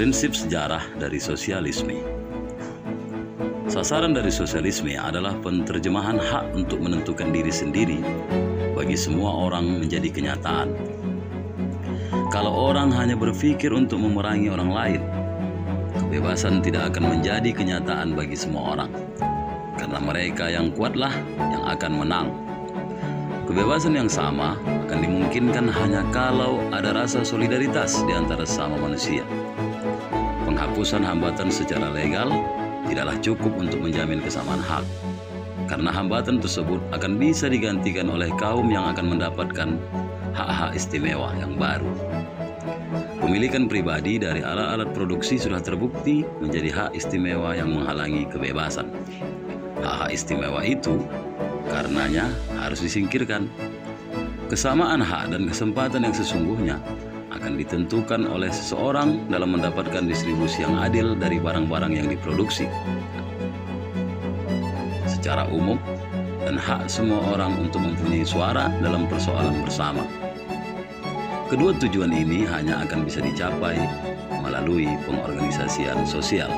Prinsip sejarah dari sosialisme. Sasaran dari sosialisme adalah penerjemahan hak untuk menentukan diri sendiri bagi semua orang menjadi kenyataan. Kalau orang hanya berpikir untuk memerangi orang lain, kebebasan tidak akan menjadi kenyataan bagi semua orang. Karena mereka yang kuatlah yang akan menang. Kebebasan yang sama akan dimungkinkan hanya kalau ada rasa solidaritas di antara sama manusia. Penghapusan hambatan secara legal tidaklah cukup untuk menjamin kesamaan hak, karena hambatan tersebut akan bisa digantikan oleh kaum yang akan mendapatkan hak-hak istimewa yang baru. Pemilikan pribadi dari alat-alat produksi sudah terbukti menjadi hak istimewa yang menghalangi kebebasan. Hak-hak istimewa itu karenanya harus disingkirkan. Kesamaan hak dan kesempatan yang sesungguhnya akan ditentukan oleh seseorang dalam mendapatkan distribusi yang adil dari barang-barang yang diproduksi. Secara umum, dan hak semua orang untuk mempunyai suara dalam persoalan bersama. Kedua tujuan ini hanya akan bisa dicapai melalui pengorganisasian sosial.